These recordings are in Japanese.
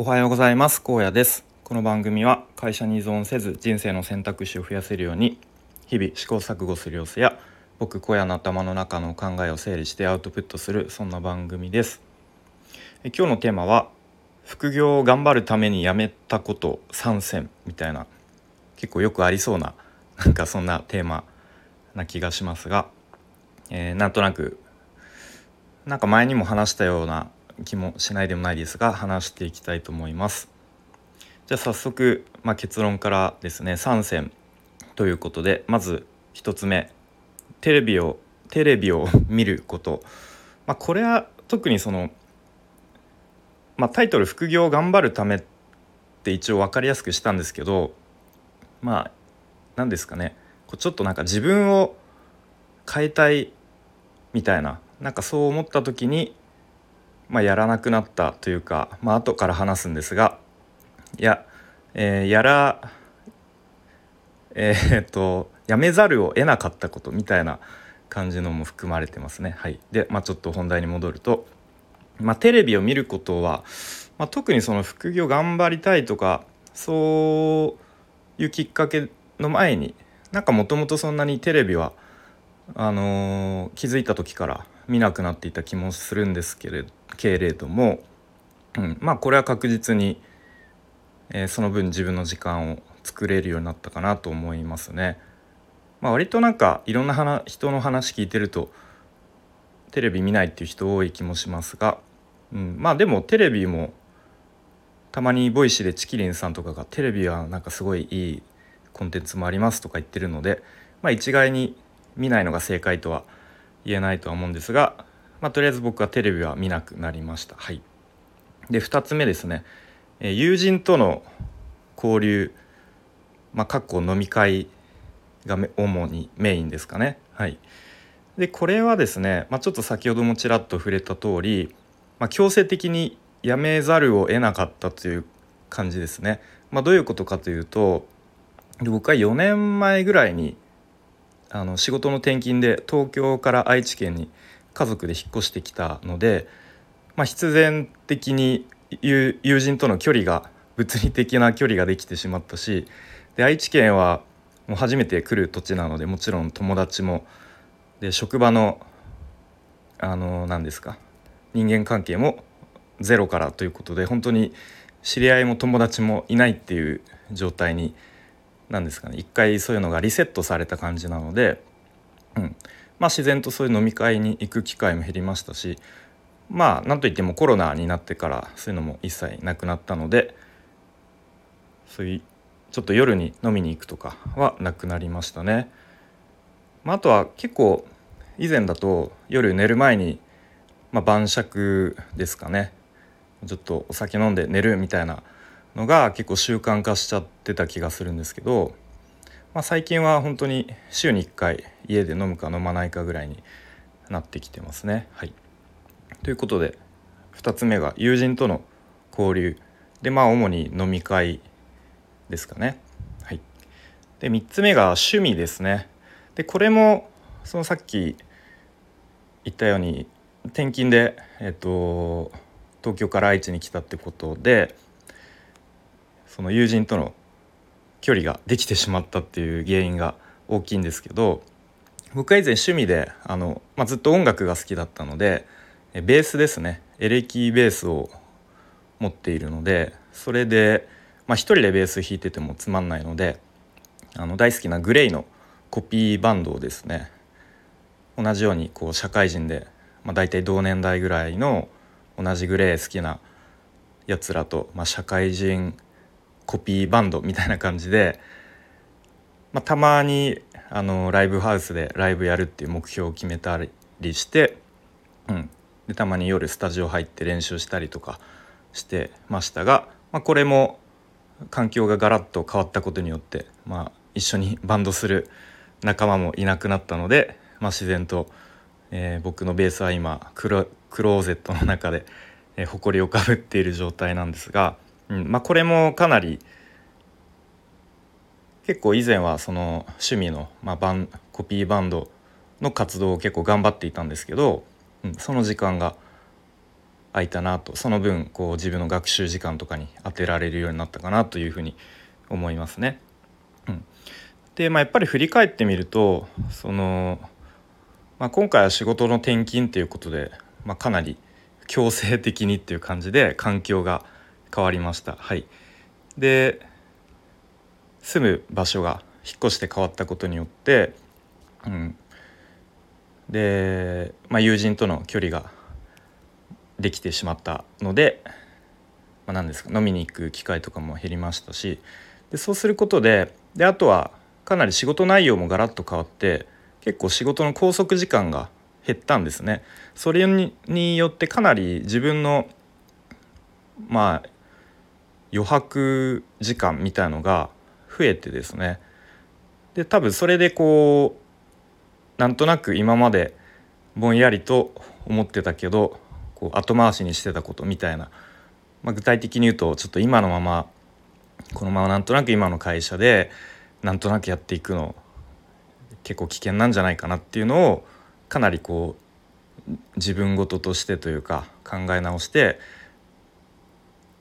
おはようございます。高野です。この番組は会社に依存せず人生の選択肢を増やせるように日々試行錯誤する様子や僕荒野の頭の中の考えを整理してアウトプットするそんな番組です。え今日のテーマは副業を頑張るためにやめたこと参戦みたいな結構よくありそうななんかそんなテーマな気がしますが、えー、なんとなくなんか前にも話したような気もしないでもないですが話していきたいと思います。じゃあ早速、まあ、結論からですね3選ということでまず1つ目テレビをテレビを見ること、まあ、これは特にその、まあ、タイトル「副業を頑張るため」って一応分かりやすくしたんですけどまあ何ですかねちょっとなんか自分を変えたいみたいななんかそう思った時にまあ、やらなくなったというか、まあ後から話すんですがいや、えー、やらえー、っとやめざるを得なかったことみたいな感じのも含まれてますね。はい、で、まあ、ちょっと本題に戻ると、まあ、テレビを見ることは、まあ、特にその副業頑張りたいとかそういうきっかけの前になんかもともとそんなにテレビはあのー、気づいた時から見なくなっていた気もするんですけれけれども、うん、まあこれは確実に、えー、その分自分の時間を作れるようになったかなと思いますね。まあ、割となんかいろんな話人の話聞いてるとテレビ見ないっていう人多い気もしますが、うん、まあでもテレビもたまに Voicy でちきりんさんとかがテレビはなんかすごいいいコンテンツもありますとか言ってるので、まあ、一概に見ないのが正解とは言えないとは思うんですが、まあ、とりあえず僕はテレビは見なくなりました。はい、で2つ目ですね、え友人との交流、まあ、かっこ飲み会が主にメインですかね。はい、でこれはですね、まあ、ちょっと先ほどもちらっと触れた通り、まあ、強制的にやめざるを得なかったという感じですね。まあ、どういうことかというと僕は4年前ぐらいにあの仕事の転勤で東京から愛知県に家族で引っ越してきたので、まあ、必然的に友人との距離が物理的な距離ができてしまったしで愛知県はもう初めて来る土地なのでもちろん友達もで職場のあの何ですか人間関係もゼロからということで本当に知り合いも友達もいないっていう状態になんですかね。一回そういうのがリセットされた感じなので、うん。まあ、自然とそういう飲み会に行く機会も減りましたしまあなんといってもコロナになってからそういうのも一切なくなったのでそういうちょっと夜に飲みに行くとかはなくなりましたね。まあ、あとは結構以前だと夜寝る前に、まあ、晩酌ですかね。ちょっとお酒飲んで寝るみたいなのが結構習慣化しちゃってた気がするんですけど、まあ、最近は本当に週に1回家で飲むか飲まないかぐらいになってきてますね。はい、ということで2つ目が友人との交流でまあ主に飲み会ですかね。はい、で3つ目が趣味ですね。でこれもそのさっき言ったように転勤で、えっと、東京から愛知に来たってことでその友人との距離ができてしまったっていう原因が大きいんですけど僕は以前趣味であの、まあ、ずっと音楽が好きだったのでベースですね。エレキベースを持っているのでそれで、まあ、一人でベース弾いててもつまんないのであの大好きなグレイのコピーバンドをですね同じようにこう社会人で、まあ、大体同年代ぐらいの同じグレー好きなやつらと、まあ、社会人コピーバンドみたいな感じで、まあ、たまにあのライブハウスでライブやるっていう目標を決めたりして、うん、でたまに夜スタジオ入って練習したりとかしてましたが、まあ、これも環境がガラッと変わったことによって、まあ、一緒にバンドする仲間もいなくなったので、まあ、自然と、えー、僕のベースは今クローゼットの中で、えー、埃をかぶっている状態なんですが。うんまあ、これもかなり結構以前はその趣味の、まあ、バンコピーバンドの活動を結構頑張っていたんですけど、うん、その時間が空いたなとその分こう自分の学習時間とかに当てられるようになったかなというふうに思いますね。うん、で、まあ、やっぱり振り返ってみるとその、まあ、今回は仕事の転勤っていうことで、まあ、かなり強制的にっていう感じで環境が変わりました。はい、で住む場所が引っ越して変わったことによって、うん、で、まあ、友人との距離ができてしまったので、まあ、何ですか飲みに行く機会とかも減りましたしでそうすることでであとはかなり仕事内容もガラッと変わって結構仕事の拘束時間が減ったんですね。それによってかなり自分のまあ余白時間みたいのが増えてですね。で多分それでこうなんとなく今までぼんやりと思ってたけどこう後回しにしてたことみたいな、まあ、具体的に言うとちょっと今のままこのままなんとなく今の会社でなんとなくやっていくの結構危険なんじゃないかなっていうのをかなりこう自分事としてというか考え直して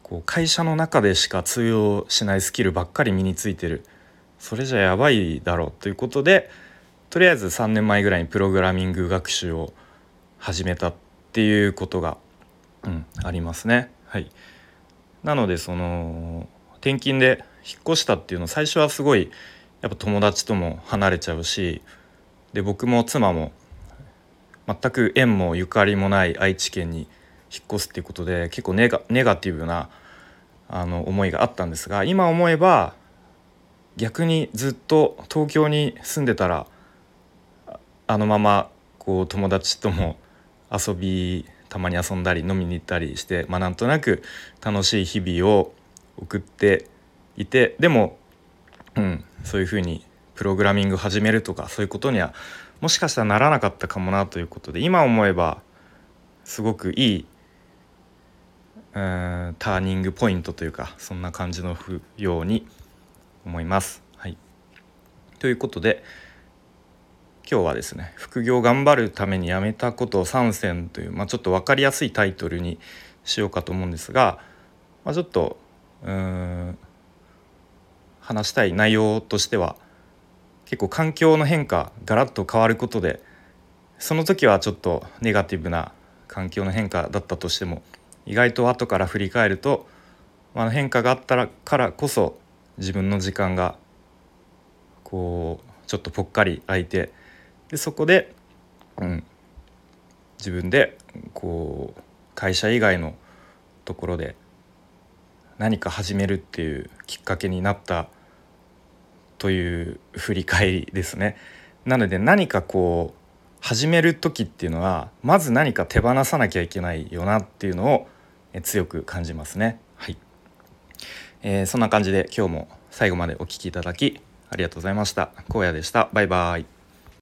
こう会社の中でしか通用しないスキルばっかり身についてるそれじゃやばいだろうということでとりあえず3年前ぐらいにプログラミング学習を始めたっていうことが、うん、ありますね。はい、なのでその転勤で引っ越したっていうの最初はすごいやっぱ友達とも離れちゃうしで僕も妻も全く縁もゆかりもない愛知県に引っ越すっていうことで結構ネガネガティブなあの思いがあったんですが今思えば逆にずっと東京に住んでたらあのままこう友達とも遊びたまに遊んだり飲みに行ったりして、まあ、なんとなく楽しい日々を送っていてでも、うん、そういうふうにプログラミング始めるとかそういうことにはもしかしたらならなかったかもなということで今思えばすごくいいうんターニングポイントというかそんな感じのように思います。はい、ということで今日はですね副業頑張るためにやめたことを3選という、まあ、ちょっと分かりやすいタイトルにしようかと思うんですが、まあ、ちょっとうん話したい内容としては結構環境の変化ガラッと変わることでその時はちょっとネガティブな環境の変化だったとしても意外と後から振り返ると、まあ、変化があったらからこそ自分の時間がこうちょっとぽっかり空いてでそこで、うん、自分でこう会社以外のところで何か始めるっていうきっかけになったという振り返りですね。なので何かこう始める時っていうのはまず何か手放さなきゃいけないよなっていうのを強く感じますね。はい、えー、そんな感じで今日も最後までお聴きいただきありがとうございました。荒野でした。バイバイ。